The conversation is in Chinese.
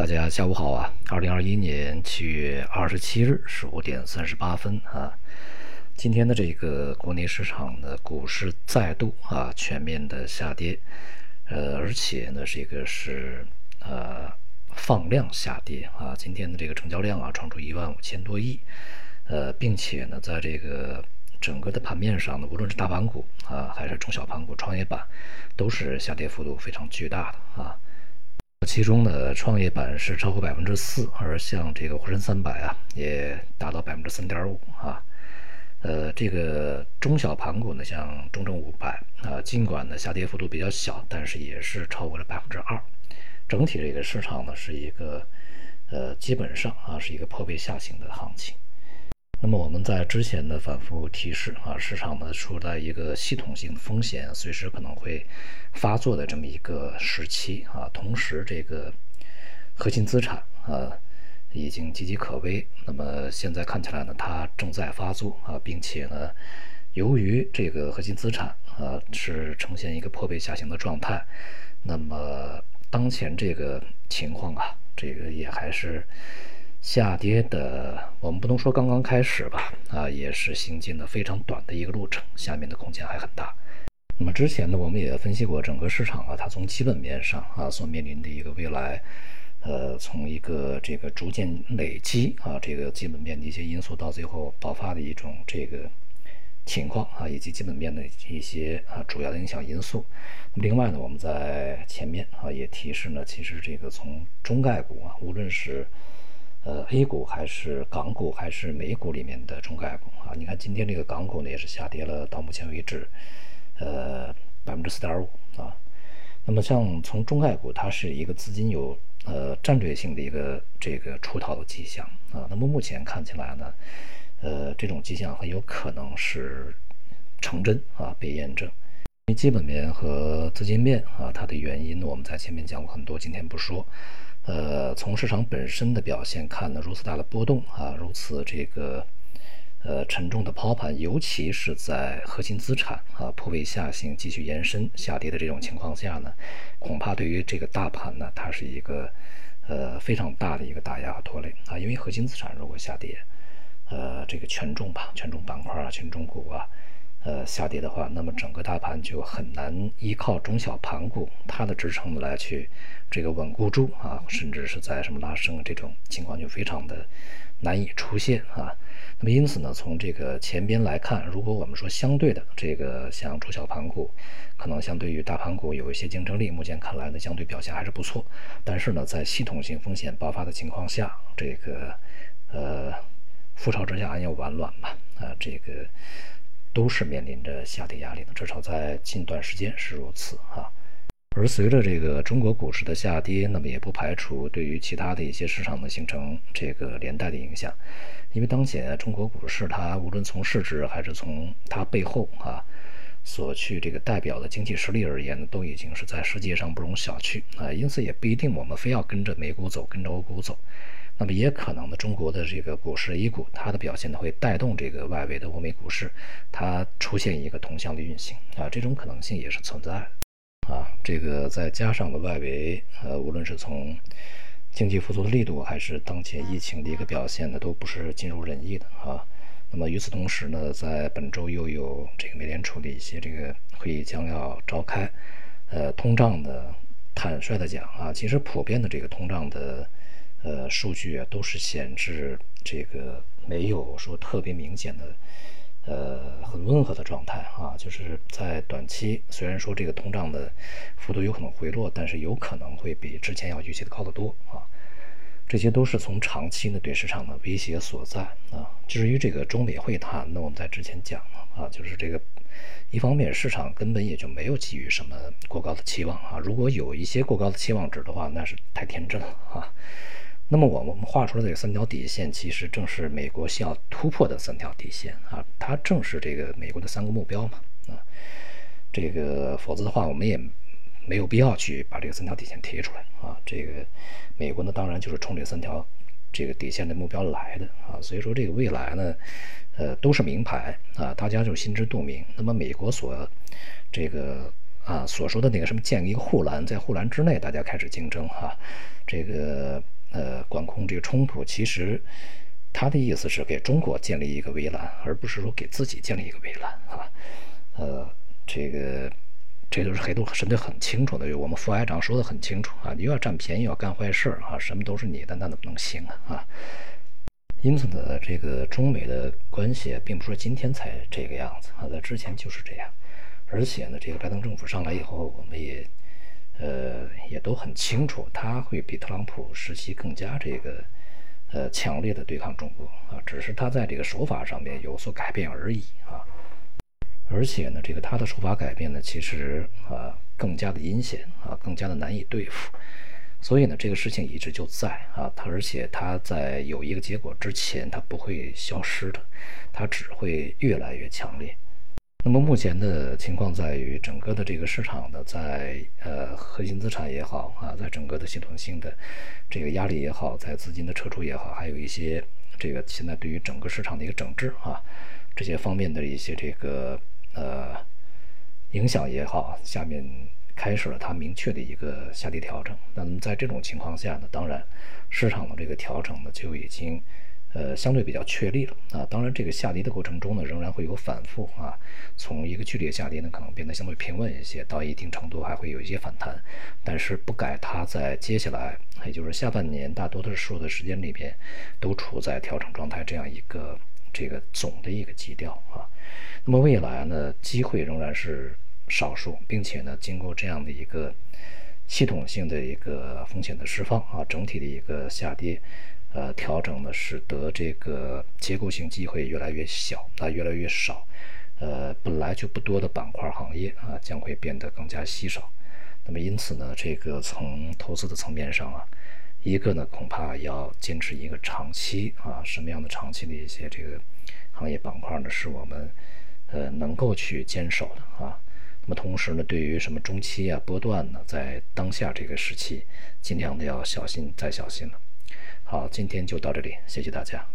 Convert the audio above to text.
大家下午好啊！二零二一年七月二十七日十五点三十八分啊，今天的这个国内市场的股市再度啊全面的下跌，呃，而且呢这个是呃放量下跌啊，今天的这个成交量啊创出一万五千多亿，呃，并且呢在这个整个的盘面上呢，无论是大盘股啊还是中小盘股、创业板，都是下跌幅度非常巨大的啊。其中呢，创业板是超过百分之四，而像这个沪深三百啊，也达到百分之三点五啊。呃，这个中小盘股呢，像中证五百啊，尽管呢下跌幅度比较小，但是也是超过了百分之二。整体这个市场呢，是一个呃，基本上啊，是一个破位下行的行情。那么我们在之前的反复提示啊，市场呢处在一个系统性风险随时可能会发作的这么一个时期啊，同时这个核心资产啊已经岌岌可危。那么现在看起来呢，它正在发作啊，并且呢，由于这个核心资产啊是呈现一个破位下行的状态，那么当前这个情况啊，这个也还是。下跌的，我们不能说刚刚开始吧，啊，也是行进的非常短的一个路程，下面的空间还很大。那么之前呢，我们也分析过整个市场啊，它从基本面上啊所面临的一个未来，呃，从一个这个逐渐累积啊这个基本面的一些因素，到最后爆发的一种这个情况啊，以及基本面的一些啊主要的影响因素。另外呢，我们在前面啊也提示呢，其实这个从中概股啊，无论是呃，A 股还是港股还是美股里面的中概股啊？你看今天这个港股呢也是下跌了，到目前为止，呃，百分之四点五啊。那么像从中概股，它是一个资金有呃战略性的一个这个出逃的迹象啊。那么目前看起来呢，呃，这种迹象很有可能是成真啊，被验证。因为基本面和资金面啊，它的原因呢，我们在前面讲过很多，今天不说。呃，从市场本身的表现看呢，如此大的波动啊，如此这个呃沉重的抛盘，尤其是在核心资产啊破位下行、继续延伸下跌的这种情况下呢，恐怕对于这个大盘呢，它是一个呃非常大的一个打压和拖累啊。因为核心资产如果下跌，呃，这个权重吧、权重板块啊、权重股啊。呃，下跌的话，那么整个大盘就很难依靠中小盘股它的支撑来去这个稳固住啊，甚至是在什么拉升这种情况就非常的难以出现啊。那么因此呢，从这个前边来看，如果我们说相对的这个像中小盘股，可能相对于大盘股有一些竞争力，目前看来呢，相对表现还是不错。但是呢，在系统性风险爆发的情况下，这个呃覆巢之下安有完卵嘛啊，这个。都是面临着下跌压力的，至少在近段时间是如此哈。而随着这个中国股市的下跌，那么也不排除对于其他的一些市场呢形成这个连带的影响。因为当前中国股市它无论从市值还是从它背后啊所去这个代表的经济实力而言呢，都已经是在世界上不容小觑啊。因此也不一定我们非要跟着美股走，跟着欧股走。那么也可能呢，中国的这个股市 A 股，它的表现呢会带动这个外围的欧美股市，它出现一个同向的运行啊，这种可能性也是存在啊。这个再加上了外围，呃，无论是从经济复苏的力度，还是当前疫情的一个表现呢，都不是尽如人意的啊。那么与此同时呢，在本周又有这个美联储的一些这个会议将要召开，呃，通胀的坦率的讲啊，其实普遍的这个通胀的。呃，数据啊都是显示这个没有说特别明显的，呃，很温和的状态啊，就是在短期，虽然说这个通胀的幅度有可能回落，但是有可能会比之前要预期的高得多啊。这些都是从长期呢对市场的威胁所在啊。至于这个中美会谈，那我们在之前讲了啊，就是这个一方面市场根本也就没有给予什么过高的期望啊，如果有一些过高的期望值的话，那是太天真了啊。那么我我们画出来这三条底线，其实正是美国需要突破的三条底线啊，它正是这个美国的三个目标嘛啊，这个否则的话，我们也没有必要去把这个三条底线提出来啊。这个美国呢，当然就是冲这三条这个底线的目标来的啊，所以说这个未来呢，呃，都是名牌啊，大家就心知肚明。那么美国所这个啊所说的那个什么建立一个护栏，在护栏之内大家开始竞争哈，这个呃管控这个冲突，其实他的意思是给中国建立一个围栏，而不是说给自己建立一个围栏啊。呃，这个这都是黑都神队很清楚的，我们副排长说的很清楚啊，你又要占便宜，要干坏事啊，什么都是你的，那怎么能行啊？啊。因此呢，这个中美的关系并不是今天才这个样子啊，在之前就是这样。而且呢，这个拜登政府上来以后，我们也呃也都很清楚，他会比特朗普时期更加这个呃强烈的对抗中国啊，只是他在这个手法上面有所改变而已啊。而且呢，这个他的手法改变呢，其实啊更加的阴险啊，更加的难以对付。所以呢，这个事情一直就在啊，它而且它在有一个结果之前，它不会消失的，它只会越来越强烈。那么目前的情况在于，整个的这个市场呢，在呃核心资产也好啊，在整个的系统性的这个压力也好，在资金的撤出也好，还有一些这个现在对于整个市场的一个整治啊，这些方面的一些这个呃影响也好，下面。开始了它明确的一个下跌调整。那么在这种情况下呢，当然市场的这个调整呢就已经呃相对比较确立了啊。当然这个下跌的过程中呢，仍然会有反复啊。从一个剧烈下跌呢，可能变得相对平稳一些，到一定程度还会有一些反弹。但是不改它在接下来，也就是下半年大多数的时间里边，都处在调整状态这样一个这个总的一个基调啊。那么未来呢，机会仍然是。少数，并且呢，经过这样的一个系统性的一个风险的释放啊，整体的一个下跌，呃，调整呢，使得这个结构性机会越来越小，啊，越来越少，呃，本来就不多的板块行业啊，将会变得更加稀少。那么，因此呢，这个从投资的层面上啊，一个呢，恐怕要坚持一个长期啊，什么样的长期的一些这个行业板块呢，是我们呃能够去坚守的啊。那么同时呢，对于什么中期啊波段呢，在当下这个时期，尽量的要小心再小心了。好，今天就到这里，谢谢大家。